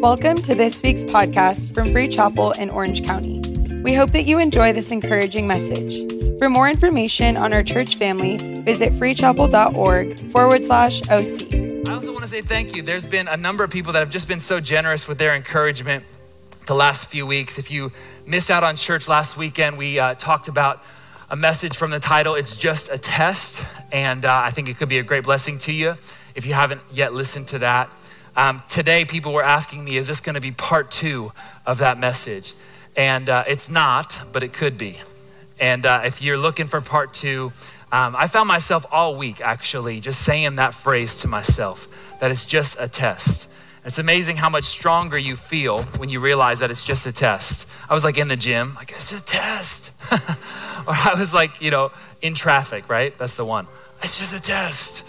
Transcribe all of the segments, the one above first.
Welcome to this week's podcast from Free Chapel in Orange County. We hope that you enjoy this encouraging message. For more information on our church family, visit freechapel.org forward slash OC. I also want to say thank you. There's been a number of people that have just been so generous with their encouragement the last few weeks. If you missed out on church last weekend, we uh, talked about a message from the title, It's Just a Test. And uh, I think it could be a great blessing to you if you haven't yet listened to that. Um, today, people were asking me, is this going to be part two of that message? And uh, it's not, but it could be. And uh, if you're looking for part two, um, I found myself all week actually just saying that phrase to myself that it's just a test. It's amazing how much stronger you feel when you realize that it's just a test. I was like in the gym, like, it's just a test. or I was like, you know, in traffic, right? That's the one. It's just a test.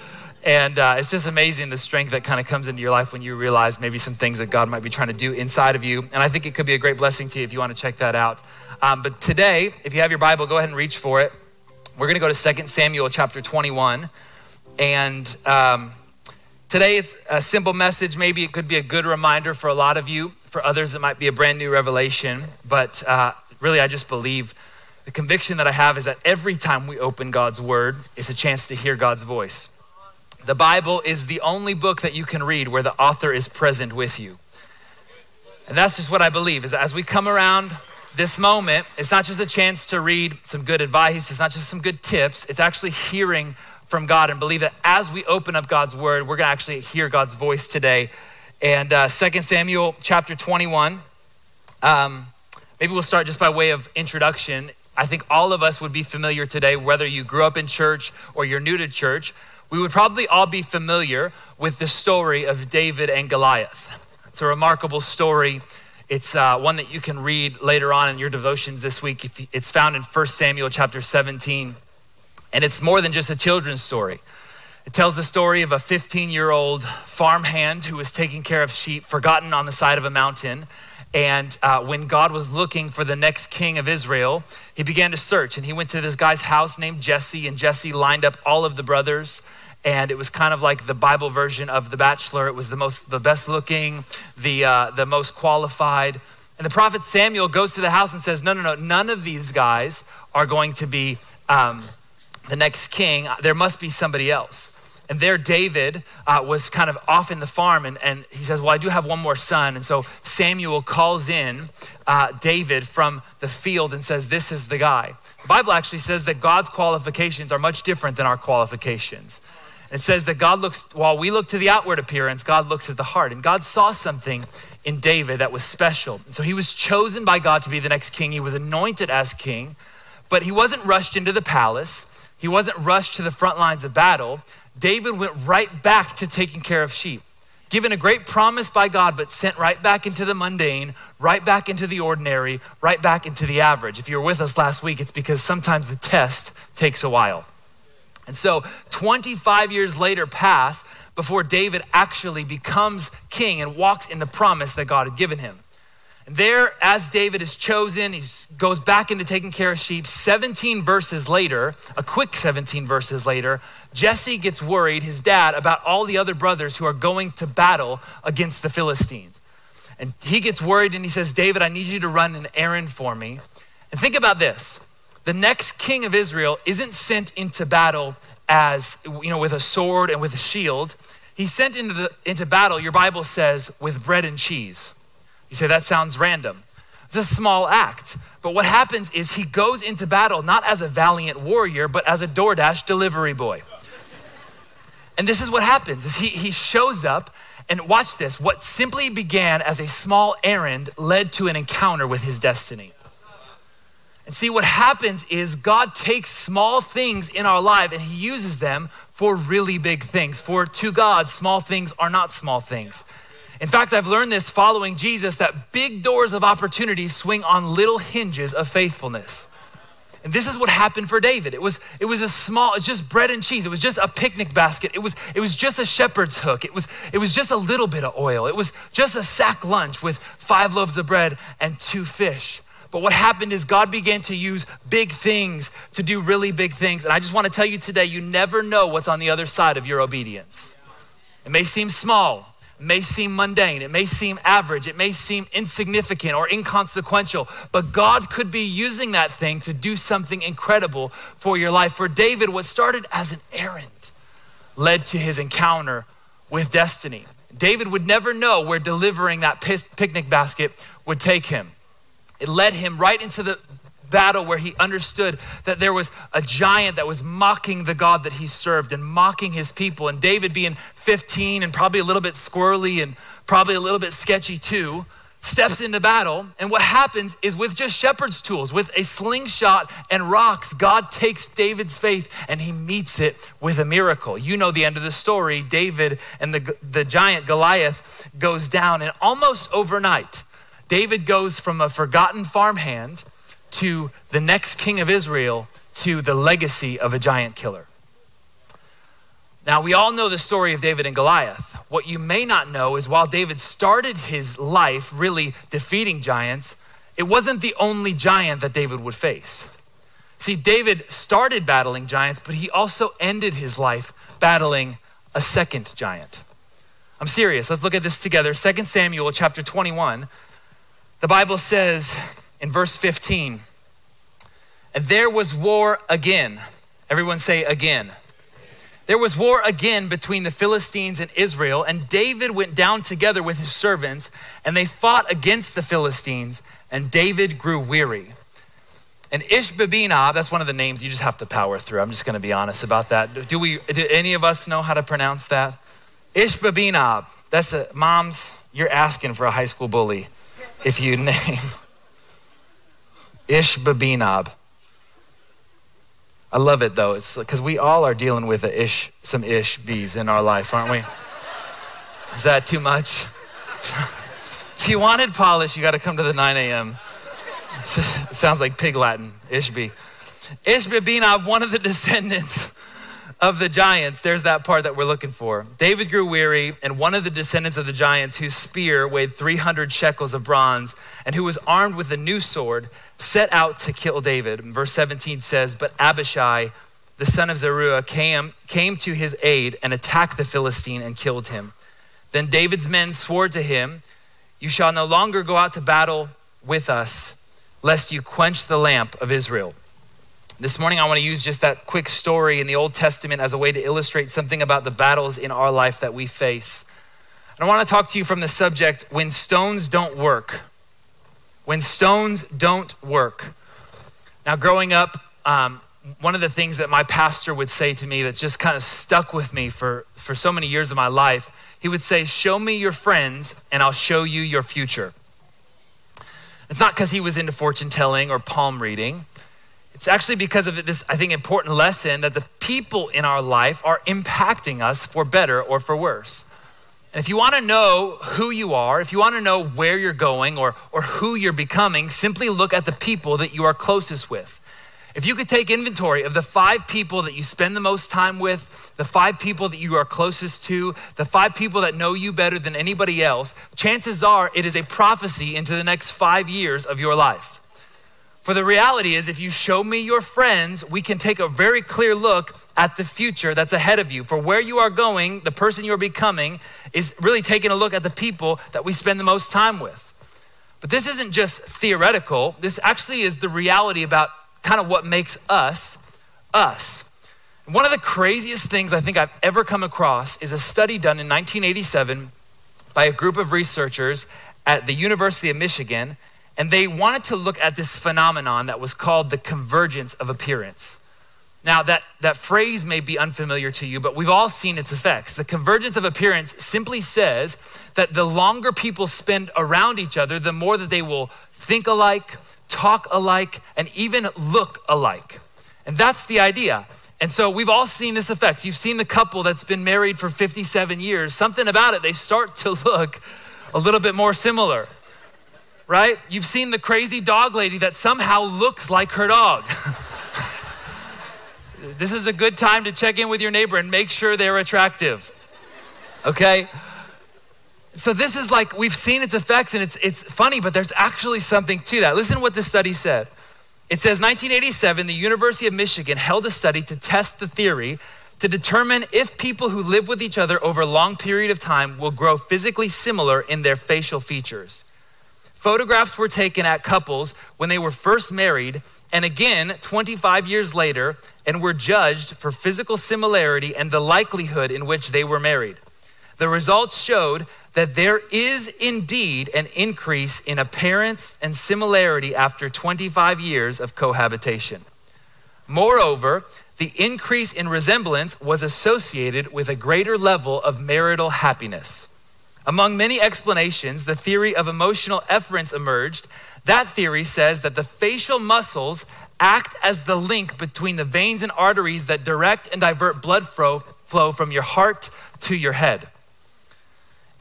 And uh, it's just amazing the strength that kind of comes into your life when you realize maybe some things that God might be trying to do inside of you. And I think it could be a great blessing to you if you want to check that out. Um, but today, if you have your Bible, go ahead and reach for it. We're going to go to 2 Samuel chapter 21. And um, today it's a simple message. Maybe it could be a good reminder for a lot of you. For others, it might be a brand new revelation. But uh, really, I just believe the conviction that I have is that every time we open God's word, it's a chance to hear God's voice. The Bible is the only book that you can read where the author is present with you. And that's just what I believe is as we come around this moment, it's not just a chance to read some good advice, it's not just some good tips, it's actually hearing from God and believe that as we open up God's word, we're gonna actually hear God's voice today. And uh, 2 Samuel chapter 21, um, maybe we'll start just by way of introduction. I think all of us would be familiar today, whether you grew up in church or you're new to church, we would probably all be familiar with the story of David and Goliath. It's a remarkable story. It's uh, one that you can read later on in your devotions this week. It's found in 1 Samuel chapter 17. And it's more than just a children's story. It tells the story of a 15 year old farmhand who was taking care of sheep, forgotten on the side of a mountain. And uh, when God was looking for the next king of Israel, he began to search. And he went to this guy's house named Jesse, and Jesse lined up all of the brothers and it was kind of like the Bible version of The Bachelor. It was the most, the best looking, the uh, the most qualified. And the prophet Samuel goes to the house and says, "No, no, no, none of these guys are going to be um, the next king. There must be somebody else." And there, David uh, was kind of off in the farm, and, and he says, Well, I do have one more son. And so Samuel calls in uh, David from the field and says, This is the guy. The Bible actually says that God's qualifications are much different than our qualifications. It says that God looks, while we look to the outward appearance, God looks at the heart. And God saw something in David that was special. And so he was chosen by God to be the next king. He was anointed as king, but he wasn't rushed into the palace. He wasn't rushed to the front lines of battle. David went right back to taking care of sheep, given a great promise by God, but sent right back into the mundane, right back into the ordinary, right back into the average. If you were with us last week, it's because sometimes the test takes a while. And so 25 years later pass before David actually becomes king and walks in the promise that God had given him. And there, as David is chosen, he goes back into taking care of sheep. 17 verses later, a quick 17 verses later, Jesse gets worried, his dad, about all the other brothers who are going to battle against the Philistines. And he gets worried and he says, David, I need you to run an errand for me. And think about this the next king of Israel isn't sent into battle as, you know, with a sword and with a shield. He's sent into, the, into battle, your Bible says, with bread and cheese. You say, that sounds random. It's a small act. But what happens is he goes into battle not as a valiant warrior, but as a DoorDash delivery boy. And this is what happens is he, he shows up and watch this. What simply began as a small errand led to an encounter with his destiny. And see, what happens is God takes small things in our life and He uses them for really big things. For to God, small things are not small things. In fact, I've learned this following Jesus that big doors of opportunity swing on little hinges of faithfulness. And this is what happened for David. It was, it was a small, it's just bread and cheese. It was just a picnic basket. It was, it was just a shepherd's hook. It was, it was just a little bit of oil. It was just a sack lunch with five loaves of bread and two fish. But what happened is God began to use big things to do really big things. And I just want to tell you today you never know what's on the other side of your obedience. It may seem small, it may seem mundane, it may seem average, it may seem insignificant or inconsequential, but God could be using that thing to do something incredible for your life. For David, what started as an errand led to his encounter with destiny. David would never know where delivering that picnic basket would take him. It led him right into the battle where he understood that there was a giant that was mocking the God that he served and mocking his people. And David, being 15 and probably a little bit squirrely and probably a little bit sketchy too, steps into battle. And what happens is with just shepherd's tools, with a slingshot and rocks, God takes David's faith and he meets it with a miracle. You know the end of the story. David and the, the giant Goliath goes down, and almost overnight, David goes from a forgotten farmhand to the next king of Israel to the legacy of a giant killer. Now, we all know the story of David and Goliath. What you may not know is while David started his life really defeating giants, it wasn't the only giant that David would face. See, David started battling giants, but he also ended his life battling a second giant. I'm serious. Let's look at this together. 2 Samuel chapter 21. The Bible says in verse 15. There was war again. Everyone say again. There was war again between the Philistines and Israel, and David went down together with his servants, and they fought against the Philistines, and David grew weary. And Ishbibenob, that's one of the names you just have to power through. I'm just going to be honest about that. Do we? Do any of us know how to pronounce that? Ishbibenob. That's a moms. You're asking for a high school bully if you name Ishbibenob. I love it though. It's because we all are dealing with a ish, some ish bees in our life, aren't we? Is that too much? if you wanted polish, you got to come to the 9 a.m. sounds like pig Latin, Ishbi. Ishbibenob, one of the descendants of the giants, there's that part that we're looking for. David grew weary, and one of the descendants of the giants, whose spear weighed 300 shekels of bronze, and who was armed with a new sword, set out to kill David. Verse 17 says, But Abishai, the son of Zeruiah, came, came to his aid and attacked the Philistine and killed him. Then David's men swore to him, You shall no longer go out to battle with us, lest you quench the lamp of Israel. This morning, I want to use just that quick story in the Old Testament as a way to illustrate something about the battles in our life that we face. And I want to talk to you from the subject when stones don't work. When stones don't work. Now, growing up, um, one of the things that my pastor would say to me that just kind of stuck with me for, for so many years of my life, he would say, Show me your friends, and I'll show you your future. It's not because he was into fortune telling or palm reading. It's actually because of this, I think, important lesson that the people in our life are impacting us for better or for worse. And if you want to know who you are, if you want to know where you're going or, or who you're becoming, simply look at the people that you are closest with. If you could take inventory of the five people that you spend the most time with, the five people that you are closest to, the five people that know you better than anybody else, chances are it is a prophecy into the next five years of your life. For the reality is, if you show me your friends, we can take a very clear look at the future that's ahead of you. For where you are going, the person you're becoming, is really taking a look at the people that we spend the most time with. But this isn't just theoretical, this actually is the reality about kind of what makes us us. One of the craziest things I think I've ever come across is a study done in 1987 by a group of researchers at the University of Michigan and they wanted to look at this phenomenon that was called the convergence of appearance. Now, that, that phrase may be unfamiliar to you, but we've all seen its effects. The convergence of appearance simply says that the longer people spend around each other, the more that they will think alike, talk alike, and even look alike. And that's the idea. And so we've all seen this effect. You've seen the couple that's been married for 57 years. Something about it, they start to look a little bit more similar right? You've seen the crazy dog lady that somehow looks like her dog. this is a good time to check in with your neighbor and make sure they're attractive. Okay? So this is like we've seen its effects and it's it's funny but there's actually something to that. Listen to what this study said. It says 1987 the University of Michigan held a study to test the theory to determine if people who live with each other over a long period of time will grow physically similar in their facial features. Photographs were taken at couples when they were first married and again 25 years later and were judged for physical similarity and the likelihood in which they were married. The results showed that there is indeed an increase in appearance and similarity after 25 years of cohabitation. Moreover, the increase in resemblance was associated with a greater level of marital happiness. Among many explanations, the theory of emotional efference emerged. That theory says that the facial muscles act as the link between the veins and arteries that direct and divert blood flow, flow from your heart to your head.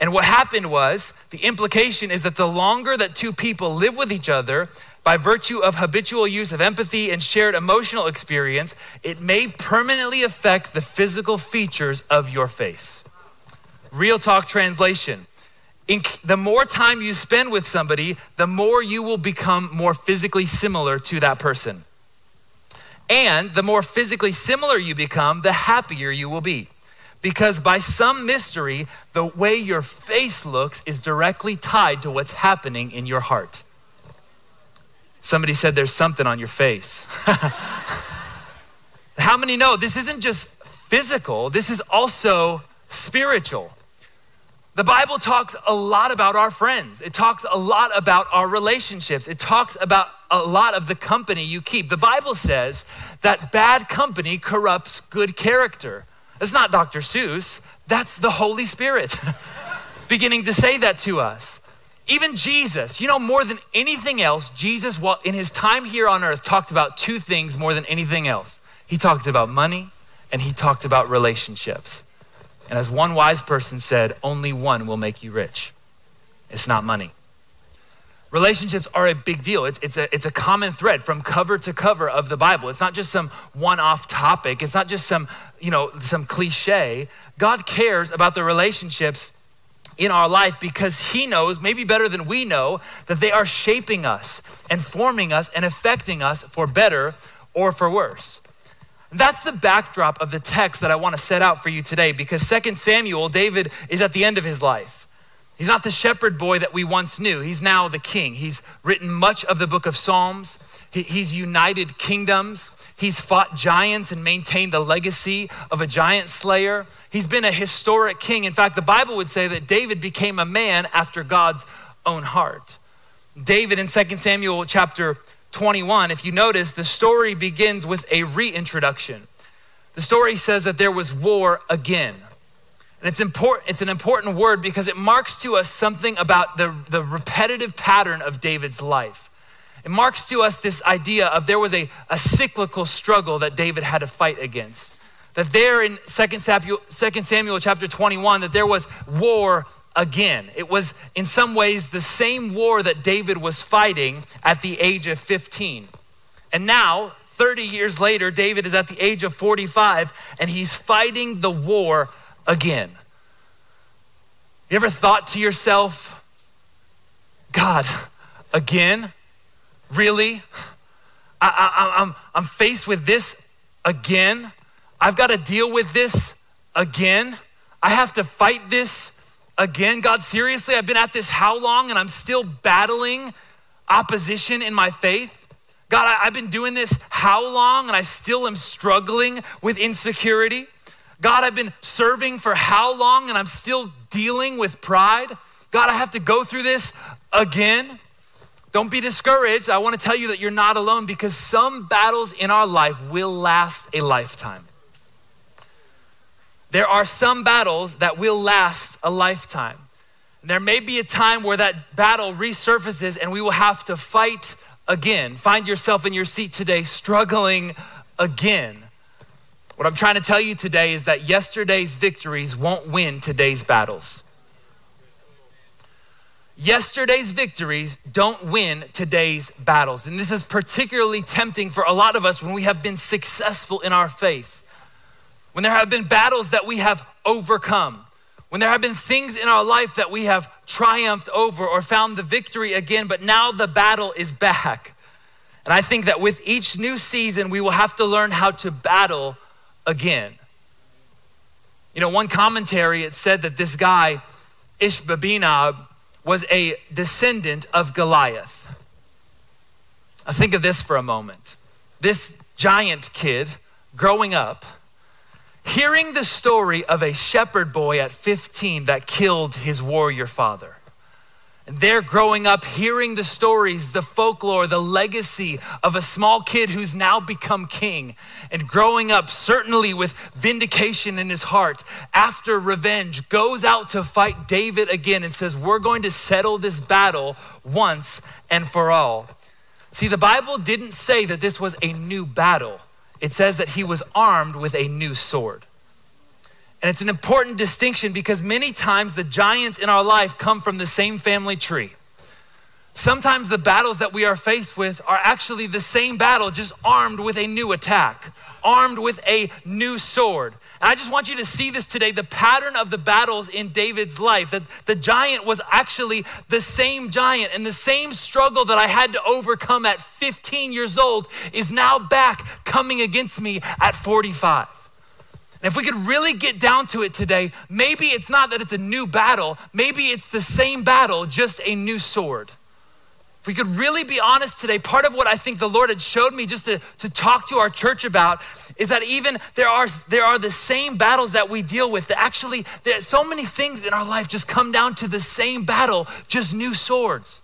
And what happened was the implication is that the longer that two people live with each other, by virtue of habitual use of empathy and shared emotional experience, it may permanently affect the physical features of your face. Real talk translation. In, the more time you spend with somebody, the more you will become more physically similar to that person. And the more physically similar you become, the happier you will be. Because by some mystery, the way your face looks is directly tied to what's happening in your heart. Somebody said there's something on your face. How many know this isn't just physical, this is also spiritual? The Bible talks a lot about our friends. It talks a lot about our relationships. It talks about a lot of the company you keep. The Bible says that bad company corrupts good character. It's not Dr. Seuss, that's the Holy Spirit beginning to say that to us. Even Jesus, you know, more than anything else, Jesus, in his time here on earth, talked about two things more than anything else. He talked about money and he talked about relationships. And as one wise person said, only one will make you rich. It's not money. Relationships are a big deal. It's, it's, a, it's a common thread from cover to cover of the Bible. It's not just some one-off topic. It's not just some, you know, some cliche. God cares about the relationships in our life because he knows, maybe better than we know, that they are shaping us and forming us and affecting us for better or for worse. That's the backdrop of the text that I want to set out for you today because 2 Samuel, David is at the end of his life. He's not the shepherd boy that we once knew. He's now the king. He's written much of the book of Psalms. he's united kingdoms. He's fought giants and maintained the legacy of a giant slayer. He's been a historic king. In fact, the Bible would say that David became a man after God's own heart. David in 2 Samuel chapter 21, if you notice, the story begins with a reintroduction. The story says that there was war again. And it's important, it's an important word because it marks to us something about the, the repetitive pattern of David's life. It marks to us this idea of there was a, a cyclical struggle that David had to fight against. That there in 2 Samuel, 2 Samuel chapter 21, that there was war again. It was in some ways the same war that David was fighting at the age of 15. And now, 30 years later, David is at the age of 45 and he's fighting the war again. You ever thought to yourself, God, again? Really? I, I, I'm, I'm faced with this again. I've got to deal with this again. I have to fight this again. God, seriously, I've been at this how long and I'm still battling opposition in my faith? God, I, have been doing this how long and I still am struggling with insecurity? God, I've been serving for how long and I'm still dealing with pride? God, I have to go through this again. Don't be discouraged. I want to tell you that you're not alone because some battles in our life will last a lifetime. There are some battles that will last a lifetime. There may be a time where that battle resurfaces and we will have to fight again. Find yourself in your seat today struggling again. What I'm trying to tell you today is that yesterday's victories won't win today's battles. Yesterday's victories don't win today's battles. And this is particularly tempting for a lot of us when we have been successful in our faith. When there have been battles that we have overcome. When there have been things in our life that we have triumphed over or found the victory again, but now the battle is back. And I think that with each new season, we will have to learn how to battle again. You know, one commentary, it said that this guy, Ishbabinab, was a descendant of Goliath. Now think of this for a moment. This giant kid growing up, hearing the story of a shepherd boy at 15 that killed his warrior father. And they're growing up hearing the stories, the folklore, the legacy of a small kid who's now become king. And growing up, certainly with vindication in his heart, after revenge, goes out to fight David again and says, We're going to settle this battle once and for all. See, the Bible didn't say that this was a new battle, it says that he was armed with a new sword. And it's an important distinction because many times the giants in our life come from the same family tree. Sometimes the battles that we are faced with are actually the same battle, just armed with a new attack, armed with a new sword. And I just want you to see this today the pattern of the battles in David's life. That the giant was actually the same giant, and the same struggle that I had to overcome at 15 years old is now back coming against me at 45. And if we could really get down to it today, maybe it's not that it's a new battle, maybe it's the same battle, just a new sword. We could really be honest today, part of what I think the Lord had showed me just to, to talk to our church about is that even there are, there are the same battles that we deal with. That actually, there's so many things in our life just come down to the same battle, just new swords.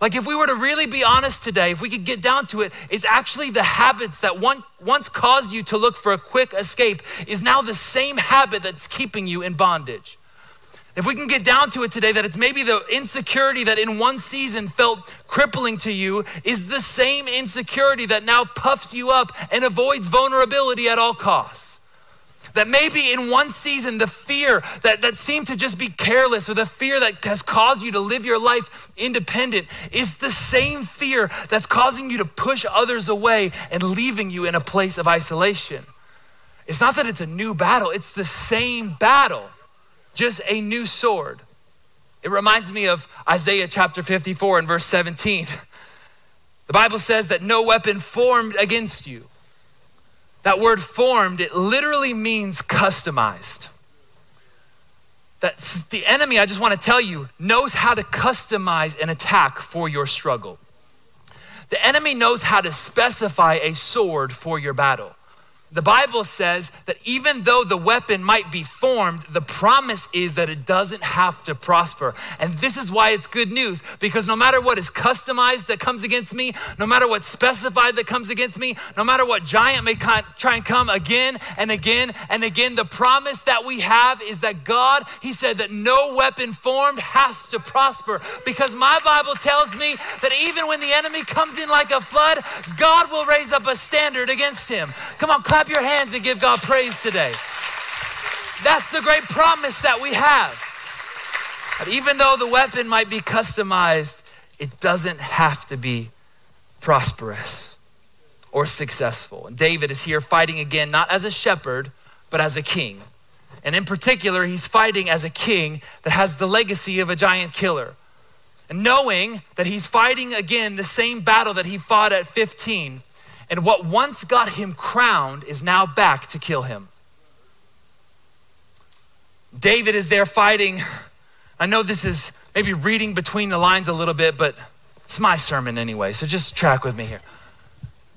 Like, if we were to really be honest today, if we could get down to it, it's actually the habits that one, once caused you to look for a quick escape is now the same habit that's keeping you in bondage. If we can get down to it today, that it's maybe the insecurity that in one season felt crippling to you is the same insecurity that now puffs you up and avoids vulnerability at all costs. That maybe in one season, the fear that, that seemed to just be careless or the fear that has caused you to live your life independent is the same fear that's causing you to push others away and leaving you in a place of isolation. It's not that it's a new battle, it's the same battle, just a new sword. It reminds me of Isaiah chapter 54 and verse 17. The Bible says that no weapon formed against you that word formed, it literally means customized. That the enemy, I just want to tell you, knows how to customize an attack for your struggle. The enemy knows how to specify a sword for your battle. The Bible says that even though the weapon might be formed, the promise is that it doesn't have to prosper. And this is why it's good news because no matter what is customized that comes against me, no matter what specified that comes against me, no matter what giant may try and come again and again and again, the promise that we have is that God, He said that no weapon formed has to prosper because my Bible tells me that even when the enemy comes in like a flood, God will raise up a standard against him. Come on, clap your hands and give God praise today. That's the great promise that we have. Even though the weapon might be customized, it doesn't have to be prosperous or successful. And David is here fighting again, not as a shepherd, but as a king. And in particular, he's fighting as a king that has the legacy of a giant killer. And knowing that he's fighting again the same battle that he fought at 15, and what once got him crowned is now back to kill him. David is there fighting. I know this is maybe reading between the lines a little bit, but it's my sermon anyway, so just track with me here.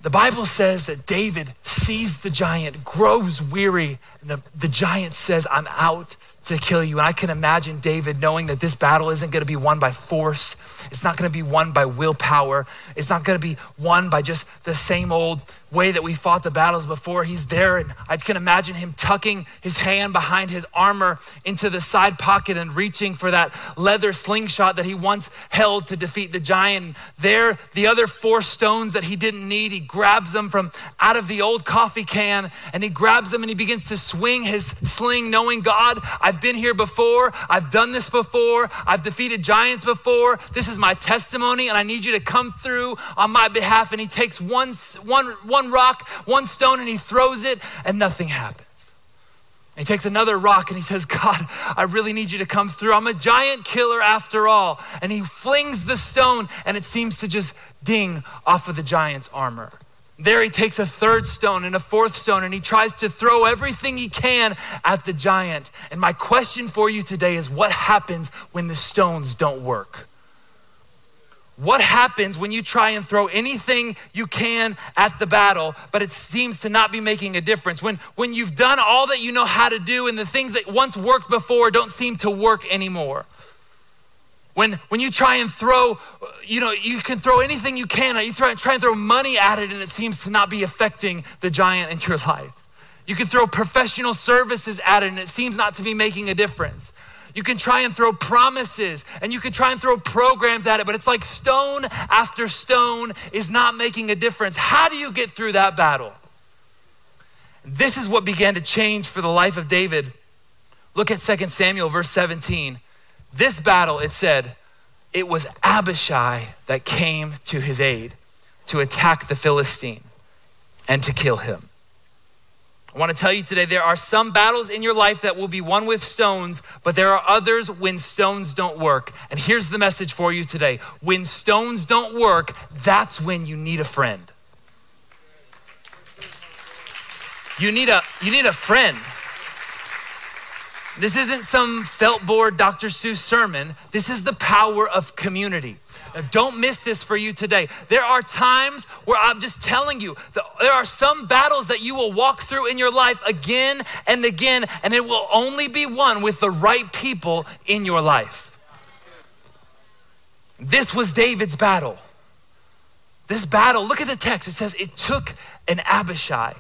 The Bible says that David sees the giant, grows weary, and the, the giant says, I'm out to kill you. And I can imagine David knowing that this battle isn't going to be won by force. It's not going to be won by willpower. It's not going to be won by just the same old way that we fought the battles before. He's there, and I can imagine him tucking his hand behind his armor into the side pocket and reaching for that leather slingshot that he once held to defeat the giant. There, the other four stones that he didn't need, he grabs them from out of the old coffee can and he grabs them and he begins to swing his sling, knowing God, I've been here before, I've done this before, I've defeated giants before. This is my testimony, and I need you to come through on my behalf. And he takes one, one, one one rock, one stone, and he throws it, and nothing happens. He takes another rock and he says, God, I really need you to come through. I'm a giant killer after all. And he flings the stone and it seems to just ding off of the giant's armor. There he takes a third stone and a fourth stone and he tries to throw everything he can at the giant. And my question for you today is what happens when the stones don't work? What happens when you try and throw anything you can at the battle, but it seems to not be making a difference? When, when you've done all that you know how to do and the things that once worked before don't seem to work anymore? When, when you try and throw, you know, you can throw anything you can, you try, try and throw money at it and it seems to not be affecting the giant in your life. You can throw professional services at it and it seems not to be making a difference. You can try and throw promises and you can try and throw programs at it, but it's like stone after stone is not making a difference. How do you get through that battle? This is what began to change for the life of David. Look at 2 Samuel, verse 17. This battle, it said, it was Abishai that came to his aid to attack the Philistine and to kill him. I want to tell you today there are some battles in your life that will be won with stones, but there are others when stones don't work. And here's the message for you today when stones don't work, that's when you need a friend. You need a, you need a friend. This isn't some felt board Dr. Seuss sermon. This is the power of community. Don't miss this for you today. There are times where I'm just telling you, there are some battles that you will walk through in your life again and again, and it will only be won with the right people in your life. This was David's battle. This battle, look at the text. It says it took an Abishai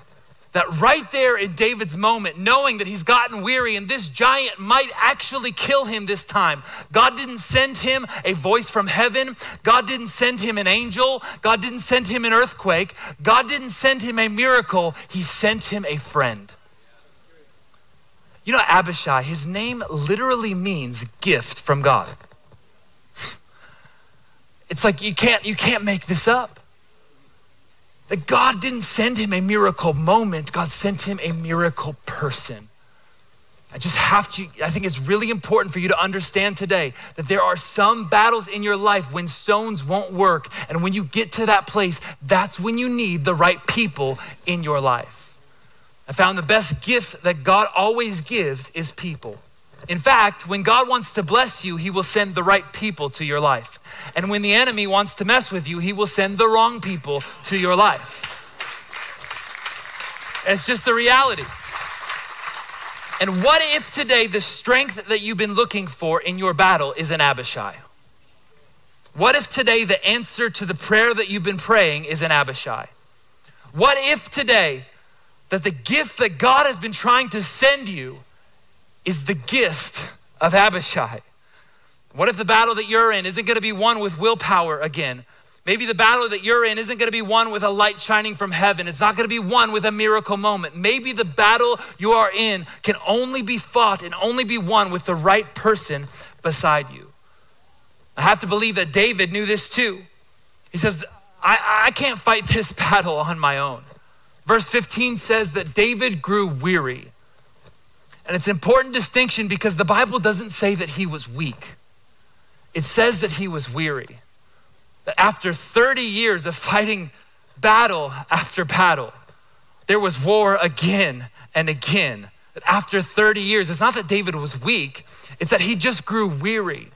that right there in David's moment, knowing that he's gotten weary and this giant might actually kill him this time, God didn't send him a voice from heaven. God didn't send him an angel. God didn't send him an earthquake. God didn't send him a miracle. He sent him a friend. You know, Abishai, his name literally means gift from God. It's like you can't, you can't make this up. That God didn't send him a miracle moment, God sent him a miracle person. I just have to, I think it's really important for you to understand today that there are some battles in your life when stones won't work. And when you get to that place, that's when you need the right people in your life. I found the best gift that God always gives is people. In fact, when God wants to bless you, He will send the right people to your life. And when the enemy wants to mess with you, He will send the wrong people to your life. It's just the reality. And what if today the strength that you've been looking for in your battle is an Abishai? What if today the answer to the prayer that you've been praying is an Abishai? What if today that the gift that God has been trying to send you is the gift of Abishai. What if the battle that you're in isn't going to be won with willpower again? Maybe the battle that you're in isn't going to be won with a light shining from heaven. It's not going to be won with a miracle moment. Maybe the battle you are in can only be fought and only be won with the right person beside you. I have to believe that David knew this too. He says, I, I can't fight this battle on my own. Verse 15 says that David grew weary. And it's an important distinction because the Bible doesn't say that he was weak. It says that he was weary. That after 30 years of fighting battle after battle, there was war again and again. That after 30 years, it's not that David was weak, it's that he just grew weary.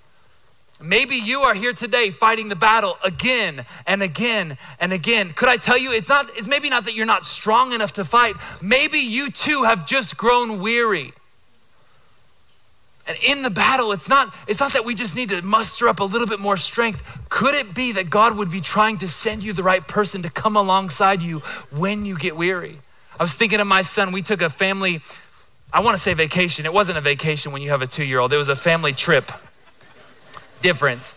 Maybe you are here today fighting the battle again and again and again. Could I tell you, it's not, it's maybe not that you're not strong enough to fight. Maybe you too have just grown weary. And in the battle, it's not, it's not that we just need to muster up a little bit more strength. Could it be that God would be trying to send you the right person to come alongside you when you get weary? I was thinking of my son. We took a family, I want to say vacation. It wasn't a vacation when you have a two year old, it was a family trip difference.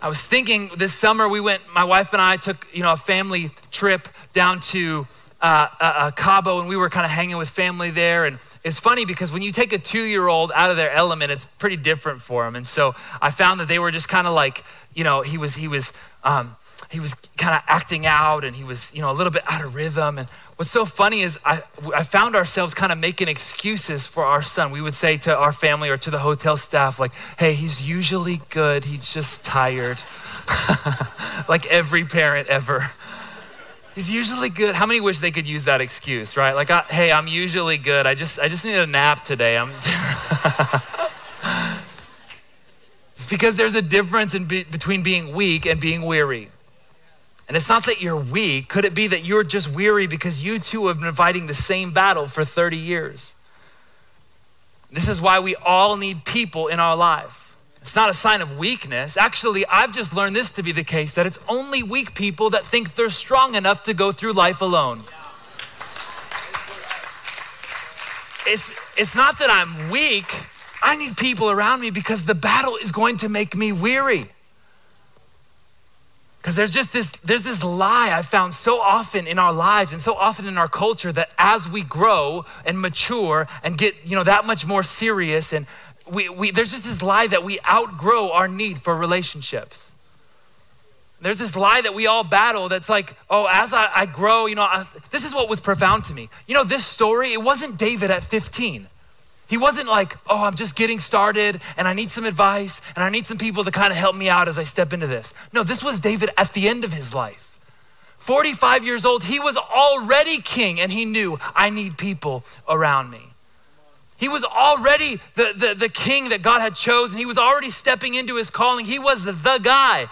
I was thinking this summer we went, my wife and I took, you know, a family trip down to uh, uh, uh Cabo and we were kind of hanging with family there. And it's funny because when you take a two year old out of their element, it's pretty different for them. And so I found that they were just kind of like, you know, he was, he was, um, he was kind of acting out and he was, you know, a little bit out of rhythm. And what's so funny is I, I found ourselves kind of making excuses for our son. We would say to our family or to the hotel staff, like, hey, he's usually good, he's just tired. like every parent ever. He's usually good. How many wish they could use that excuse, right? Like, I, hey, I'm usually good. I just, I just need a nap today. I'm. it's because there's a difference in be, between being weak and being weary. And it's not that you're weak. Could it be that you're just weary because you too have been fighting the same battle for 30 years? This is why we all need people in our life. It's not a sign of weakness. Actually, I've just learned this to be the case that it's only weak people that think they're strong enough to go through life alone. It's, it's not that I'm weak. I need people around me because the battle is going to make me weary. Because there's just this, there's this lie I've found so often in our lives and so often in our culture that as we grow and mature and get, you know, that much more serious and we, we there's just this lie that we outgrow our need for relationships. There's this lie that we all battle that's like, oh, as I, I grow, you know, I, this is what was profound to me. You know, this story, it wasn't David at 15. He wasn't like, oh, I'm just getting started and I need some advice and I need some people to kind of help me out as I step into this. No, this was David at the end of his life. 45 years old, he was already king and he knew, I need people around me. He was already the, the, the king that God had chosen. He was already stepping into his calling. He was the, the guy.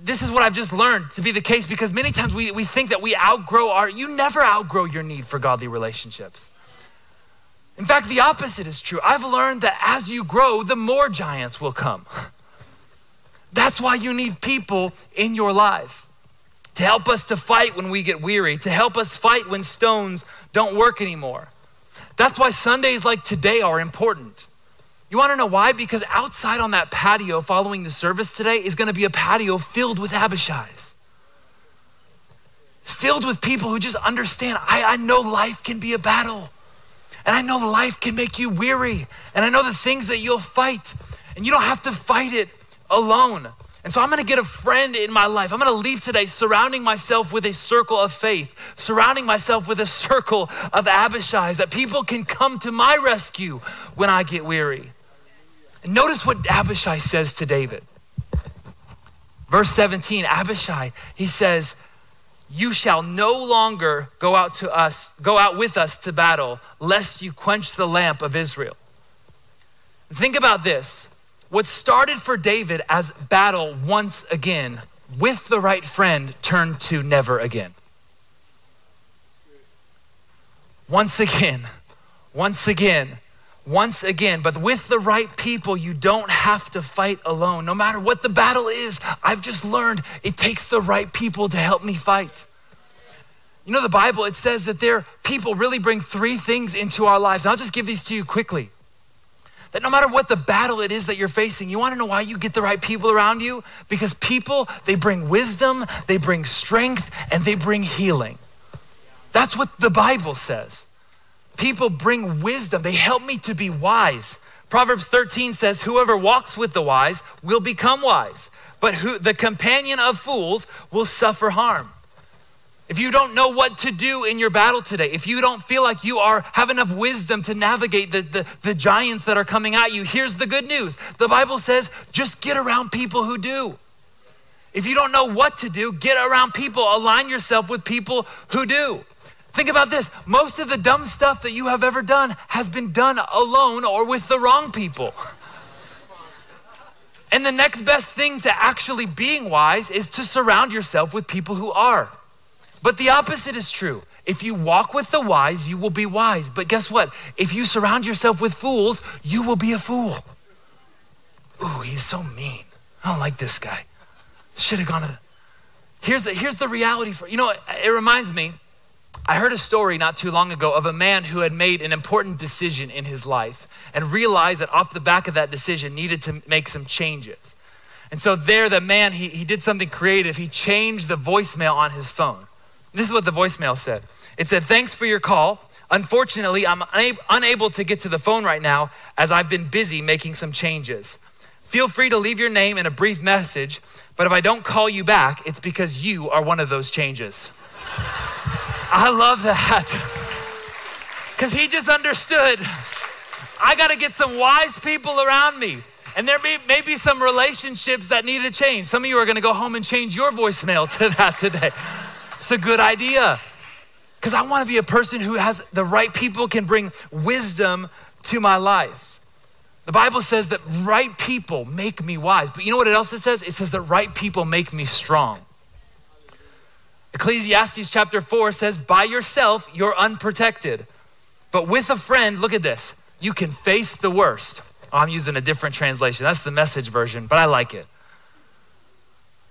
This is what I've just learned to be the case because many times we, we think that we outgrow our, you never outgrow your need for godly relationships. In fact, the opposite is true. I've learned that as you grow, the more giants will come. That's why you need people in your life to help us to fight when we get weary, to help us fight when stones don't work anymore. That's why Sundays like today are important. You want to know why? Because outside on that patio following the service today is to be a patio filled with Abishais. Filled with people who just understand I, I know life can be a battle. And I know life can make you weary. And I know the things that you'll fight. And you don't have to fight it alone. And so I'm gonna get a friend in my life. I'm gonna leave today surrounding myself with a circle of faith, surrounding myself with a circle of Abishais that people can come to my rescue when I get weary. And notice what Abishai says to David. Verse 17, Abishai, he says, you shall no longer go out to us, go out with us to battle, lest you quench the lamp of Israel. Think about this. What started for David as battle once again with the right friend turned to never again. Once again, once again, once again. But with the right people, you don't have to fight alone. No matter what the battle is, I've just learned it takes the right people to help me fight. You know, the Bible, it says that there people really bring three things into our lives. And I'll just give these to you quickly. That no matter what the battle it is that you're facing, you want to know why you get the right people around you? Because people, they bring wisdom, they bring strength, and they bring healing. That's what the Bible says. People bring wisdom, they help me to be wise. Proverbs 13 says, Whoever walks with the wise will become wise, but who, the companion of fools will suffer harm. If you don't know what to do in your battle today, if you don't feel like you are have enough wisdom to navigate the, the, the giants that are coming at you, here's the good news. The Bible says just get around people who do. If you don't know what to do, get around people, align yourself with people who do. Think about this most of the dumb stuff that you have ever done has been done alone or with the wrong people. And the next best thing to actually being wise is to surround yourself with people who are. But the opposite is true. If you walk with the wise, you will be wise. But guess what? If you surround yourself with fools, you will be a fool. Ooh, he's so mean. I don't like this guy. Should have gone to. Here's the, here's the reality for you know. It, reminds me I heard a story not too long ago of a man who had made an important decision in his life and realized that off the back of that decision needed to make some changes. And so there, the man, he, he did something creative. He changed the voicemail on his phone. This is what the voicemail said. It said, thanks for your call. Unfortunately, I'm unab- unable to get to the phone right now as I've been busy making some changes. Feel free to leave your name and a brief message, but if I don't call you back, it's because you are one of those changes. I love that. Because he just understood I got to get some wise people around me. And there may, may be some relationships that need to change. Some of you are going to go home and change your voicemail to that today. It's a good idea. Because I want to be a person who has the right people can bring wisdom to my life. The Bible says that right people make me wise. But you know what else it says? It says that right people make me strong. Ecclesiastes chapter 4 says, By yourself, you're unprotected. But with a friend, look at this, you can face the worst. Oh, I'm using a different translation. That's the message version, but I like it.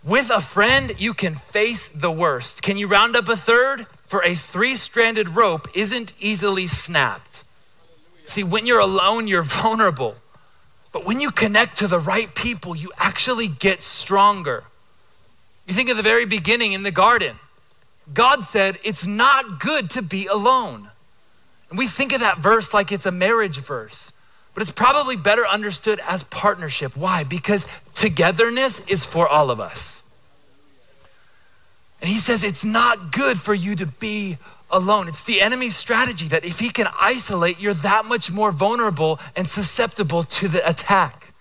With a friend, you can face the worst. Can you round up a third? For a three stranded rope isn't easily snapped. See, when you're alone, you're vulnerable. But when you connect to the right people, you actually get stronger. You think of the very beginning in the garden. God said, It's not good to be alone. And we think of that verse like it's a marriage verse, but it's probably better understood as partnership. Why? Because togetherness is for all of us. And he says, It's not good for you to be alone. It's the enemy's strategy that if he can isolate, you're that much more vulnerable and susceptible to the attack.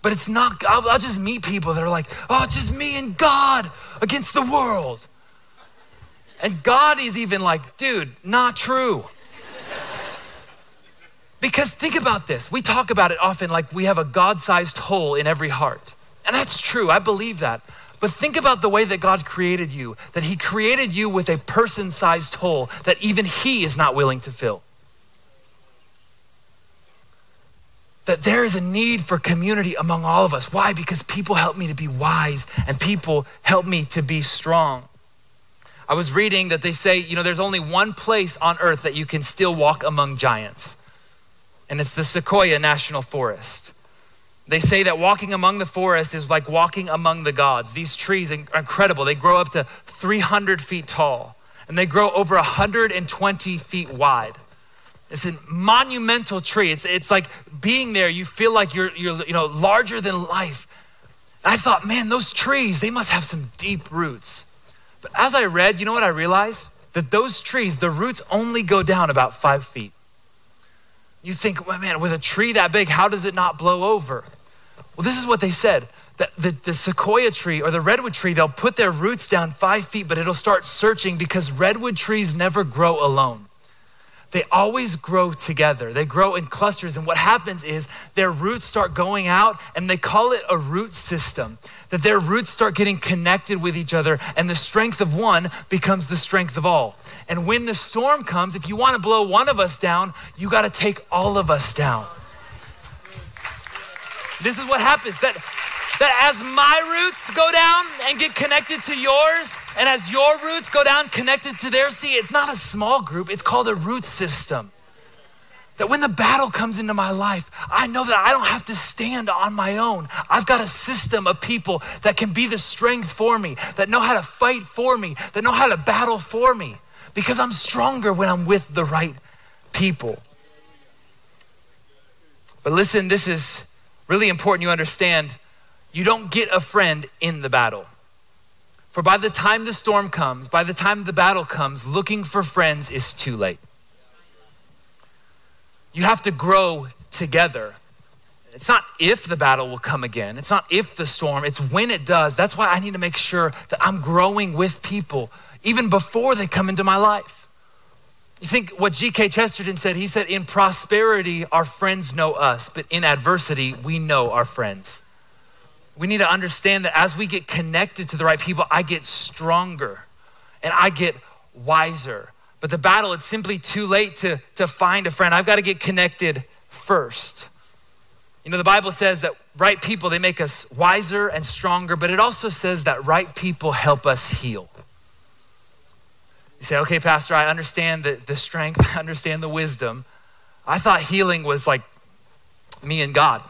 But it's not, I'll, I'll just meet people that are like, oh, it's just me and God against the world. And God is even like, dude, not true. Because think about this. We talk about it often like we have a God sized hole in every heart. And that's true. I believe that. But think about the way that God created you, that He created you with a person sized hole that even He is not willing to fill. That there is a need for community among all of us. Why? Because people help me to be wise and people help me to be strong. I was reading that they say, you know, there's only one place on earth that you can still walk among giants, and it's the Sequoia National Forest. They say that walking among the forest is like walking among the gods. These trees are incredible. They grow up to 300 feet tall, and they grow over 120 feet wide. It's a monumental tree. It's, it's like being there, you feel like you're, you're you know, larger than life. I thought, man, those trees, they must have some deep roots. But as I read, you know what I realized? That those trees, the roots only go down about five feet. You think, well, man, with a tree that big, how does it not blow over? Well, this is what they said that the, the sequoia tree or the redwood tree, they'll put their roots down five feet, but it'll start searching because redwood trees never grow alone they always grow together. They grow in clusters. And what happens is their roots start going out, and they call it a root system. That their roots start getting connected with each other, and the strength of one becomes the strength of all. And when the storm comes, if you want to blow one of us down, you got to take all of us down. This is what happens. That that as my roots go down and get connected to yours, and as your roots go down connected to their see, it's not a small group, it's called a root system. That when the battle comes into my life, I know that I don't have to stand on my own. I've got a system of people that can be the strength for me, that know how to fight for me, that know how to battle for me, because I'm stronger when I'm with the right people. But listen, this is really important you understand you don't get a friend in the battle. For by the time the storm comes, by the time the battle comes, looking for friends is too late. You have to grow together. It's not if the battle will come again. It's not if the storm, it's when it does. That's why I need to make sure that I'm growing with people even before they come into my life. You think what G.K. Chesterton said? He said, In prosperity, our friends know us, but in adversity, we know our friends we need to understand that as we get connected to the right people, I get stronger and I get wiser. But the battle, it's simply too late to, to find a friend. I've got to get connected first. You know, the Bible says that right people, they make us wiser and stronger, but it also says that right people help us heal. You say, okay, Pastor, I understand the, the strength, I understand the wisdom. I thought healing was like me and God.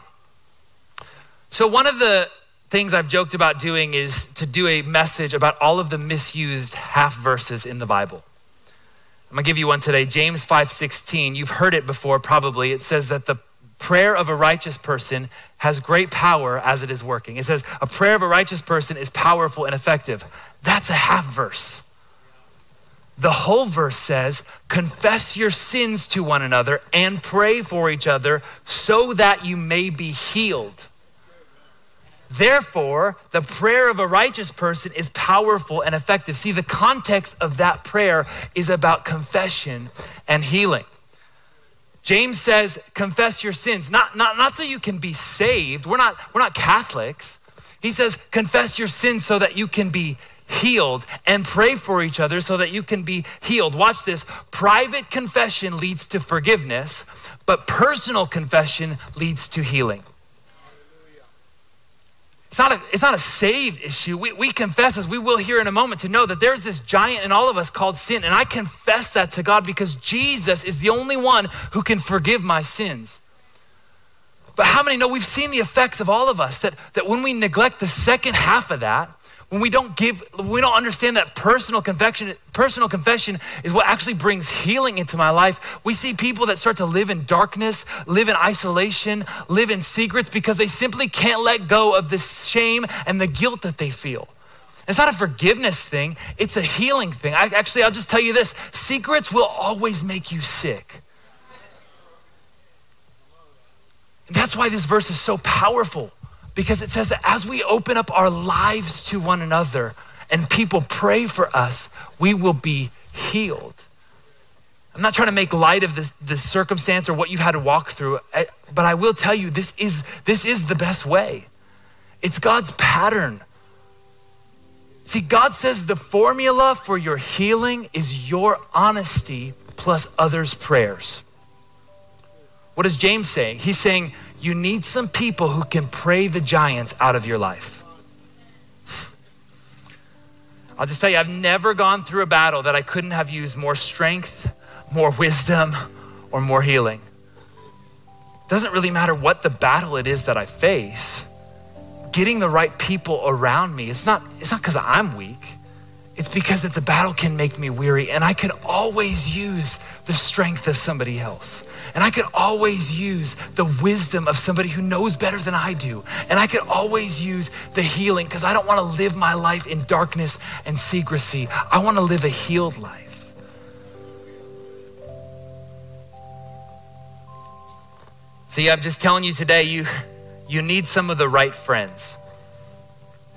So, one of the things I've joked about doing is to do a message about all of the misused half verses in the Bible. I'm gonna give you one today. James 5:16. You've heard it before, probably. It says that the prayer of a righteous person has great power as it is working. It says a prayer of a righteous person is powerful and effective. That's a half verse. The whole verse says, confess your sins to one another and pray for each other so that you may be healed. Therefore, the prayer of a righteous person is powerful and effective. See, the context of that prayer is about confession and healing. James says, confess your sins, not, not, not so you can be saved. We're not, we're not Catholics. He says, confess your sins so that you can be healed and pray for each other so that you can be healed. Watch this. Private confession leads to forgiveness, but personal confession leads to healing. It's not, a, it's not a saved issue. We, we confess, as we will hear in a moment, to know that there's this giant in all of us called sin. And I confess that to God because Jesus is the only one who can forgive my sins. But how many know we've seen the effects of all of us that, that when we neglect the second half of that, when we don't give, we don't understand that personal confession, personal confession is what actually brings healing into my life. We see people that start to live in darkness, live in isolation, live in secrets because they simply can't let go of the shame and the guilt that they feel. It's not a forgiveness thing, it's a healing thing. I, actually, I'll just tell you this secrets will always make you sick. That's why this verse is so powerful because it says that as we open up our lives to one another and people pray for us, we will be healed. I'm not trying to make light of this, this circumstance or what you've had to walk through, but I will tell you this is, this is the best way. It's God's pattern. See, God says the formula for your healing is your honesty plus others' prayers. What does James say? He's saying, you need some people who can pray the giants out of your life. I'll just tell you, I've never gone through a battle that I couldn't have used more strength, more wisdom, or more healing. It doesn't really matter what the battle it is that I face. Getting the right people around me, it's not, it's not because I'm weak. It's because that the battle can make me weary, and I could always use the strength of somebody else. And I could always use the wisdom of somebody who knows better than I do. And I could always use the healing because I don't want to live my life in darkness and secrecy. I want to live a healed life. See, I'm just telling you today, you, you need some of the right friends.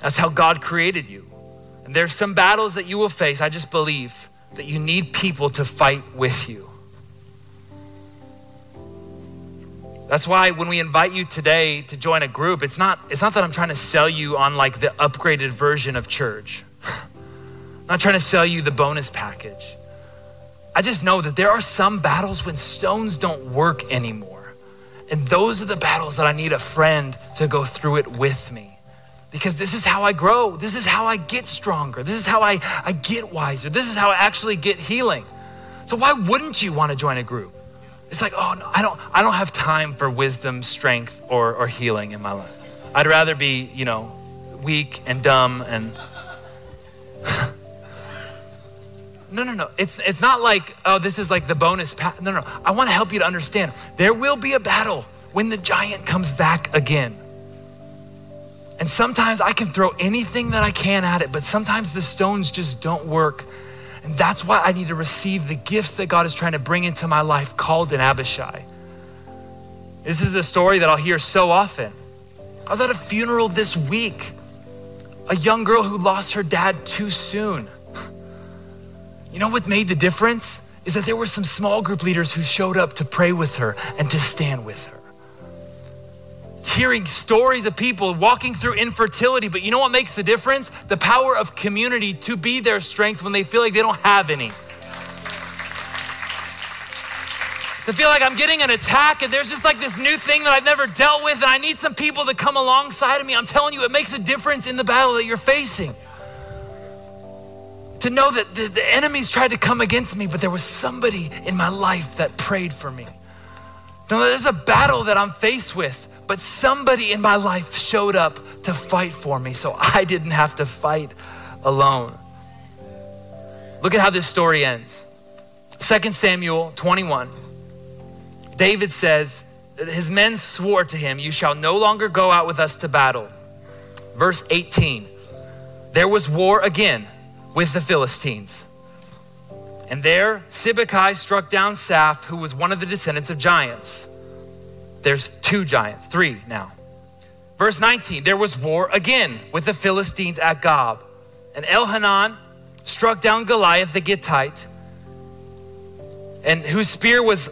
That's how God created you. There's some battles that you will face. I just believe that you need people to fight with you. That's why when we invite you today to join a group, it's not, it's not that I'm trying to sell you on like the upgraded version of church. I'm not trying to sell you the bonus package. I just know that there are some battles when stones don't work anymore. And those are the battles that I need a friend to go through it with me because this is how I grow. This is how I get stronger. This is how I, I get wiser. This is how I actually get healing. So why wouldn't you want to join a group? It's like, oh, no, I don't, I don't have time for wisdom, strength, or, or healing in my life. I'd rather be, you know, weak and dumb and. no, no, no. It's, it's not like, oh, this is like the bonus. Pa-. No, no. I want to help you to understand. There will be a battle when the giant comes back again. And sometimes I can throw anything that I can at it, but sometimes the stones just don't work. And that's why I need to receive the gifts that God is trying to bring into my life called an Abishai. This is a story that I'll hear so often. I was at a funeral this week, a young girl who lost her dad too soon. You know what made the difference? Is that there were some small group leaders who showed up to pray with her and to stand with her hearing stories of people walking through infertility, but you know what makes the difference? The power of community to be their strength when they feel like they don't have any. To feel like I'm getting an attack and there's just like this new thing that I've never dealt with and I need some people to come alongside of me. I'm telling you, it makes a difference in the battle that you're facing. To know that the, the enemies tried to come against me, but there was somebody in my life that prayed for me. No, there's a battle that I'm faced with but somebody in my life showed up to fight for me so I didn't have to fight alone. Look at how this story ends. 2 Samuel 21. David says, His men swore to him, You shall no longer go out with us to battle. Verse 18 There was war again with the Philistines. And there Sibbecai struck down Saph, who was one of the descendants of giants. There's two giants, three now. Verse 19, there was war again with the Philistines at Gob. And Elhanan struck down Goliath the Gittite, and whose spear was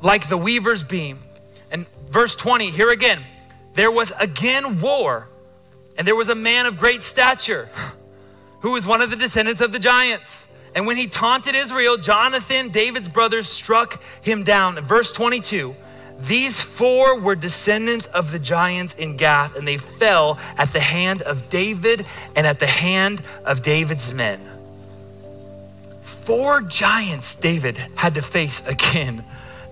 like the weaver's beam. And verse 20, here again, there was again war, and there was a man of great stature who was one of the descendants of the giants. And when he taunted Israel, Jonathan, David's brother, struck him down. verse 22, these four were descendants of the giants in Gath, and they fell at the hand of David and at the hand of David's men. Four giants David had to face again.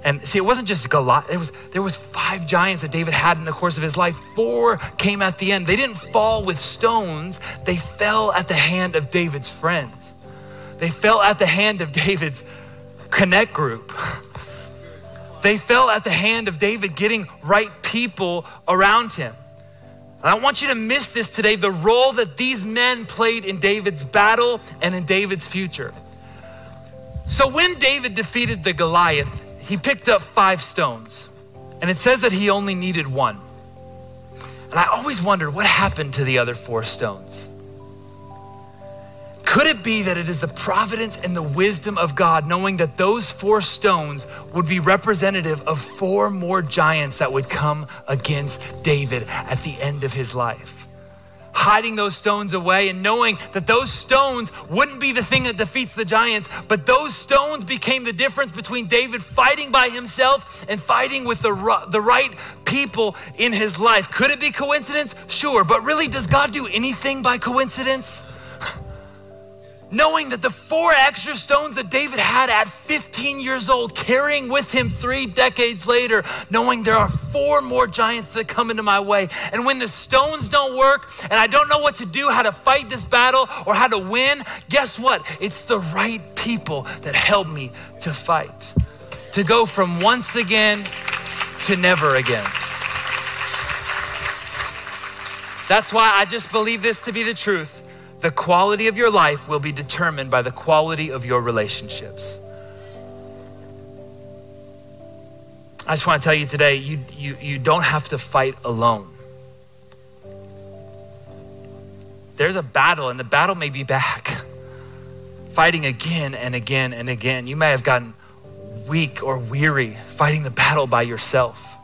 And see, it wasn't just Goliath. There was, there was five giants that David had in the course of his life. Four came at the end. They didn't fall with stones. They fell at the hand of David's friends. They fell at the hand of David's connect group. They fell at the hand of David getting right people around him. And I want you to miss this today the role that these men played in David's battle and in David's future. So when David defeated the Goliath, he picked up five stones. And it says that he only needed one. And I always wondered what happened to the other four stones. Could it be that it is the providence and the wisdom of God, knowing that those four stones would be representative of four more giants that would come against David at the end of his life? hiding those stones away and knowing that those stones wouldn't be the thing that defeats the giants, but those stones became the difference between David fighting by himself and fighting with the, the right people in his life. Could it be coincidence? Sure, but really, does God do anything by coincidence? Knowing that the four extra stones that David had at 15 years old, carrying with him three decades later, knowing there are four more giants that come into my way. And when the stones don't work and I don't know what to do, how to fight this battle or how to win, guess what? It's the right people that help me to fight, to go from once again to never again. That's why I just believe this to be the truth the quality of your life will be determined by the quality of your relationships. I just want to tell you today you, you, you don't have to fight alone. There's a battle, and the battle may be back. Fighting again and again and again. You may have gotten weak or weary fighting the battle by yourself.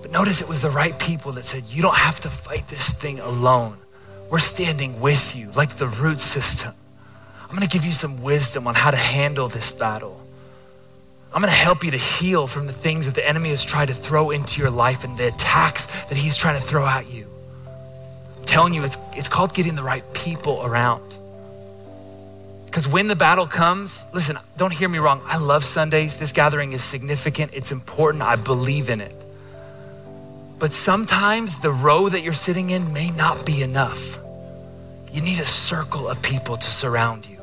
But notice it was the right people that said, You don't have to fight this thing alone. We're standing with you like the root system. I'm gonna give you some wisdom on how to handle this battle. I'm gonna help you to heal from the things that the enemy has tried to throw into your life and the attacks that he's trying to throw at you. I'm telling you, it's, it's called getting the right people around. Because when the battle comes, listen, don't hear me wrong. I love Sundays. This gathering is significant, it's important. I believe in it. But sometimes the row that you're sitting in may not be enough. You need a circle of people to surround you.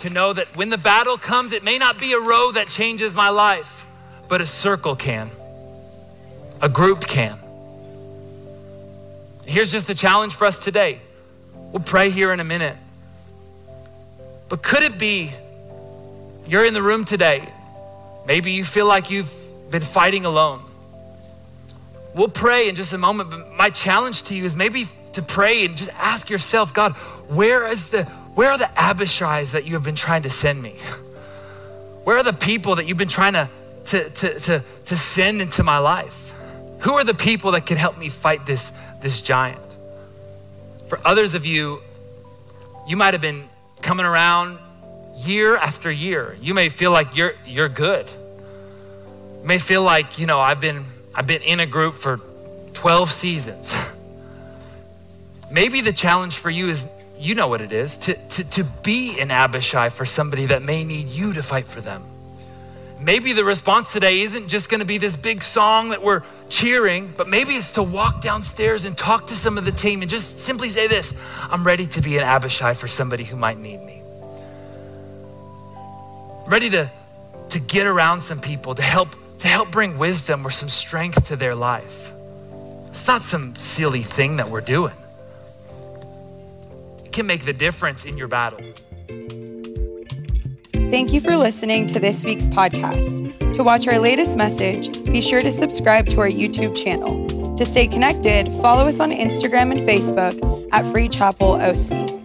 To know that when the battle comes, it may not be a row that changes my life, but a circle can, a group can. Here's just the challenge for us today. We'll pray here in a minute. But could it be you're in the room today? Maybe you feel like you've been fighting alone. We'll pray in just a moment, but my challenge to you is maybe to pray and just ask yourself, God, where is the where are the Abishais that you have been trying to send me? Where are the people that you've been trying to, to, to, to, to send into my life? Who are the people that can help me fight this, this giant? For others of you, you might have been coming around year after year. You may feel like you're you're good. You may feel like, you know, I've been I've been in a group for 12 seasons. Maybe the challenge for you is you know what it is to, to, to be an Abishai for somebody that may need you to fight for them. Maybe the response today isn't just going to be this big song that we're cheering, but maybe it's to walk downstairs and talk to some of the team and just simply say this I'm ready to be an Abishai for somebody who might need me. I'm ready to, to get around some people to help, to help bring wisdom or some strength to their life. It's not some silly thing that we're doing It can make the difference in your battle. Thank you for listening to this week's podcast. To watch our latest message, be sure to subscribe to our YouTube channel. To stay connected, follow us on Instagram and Facebook at Free Chapel OC.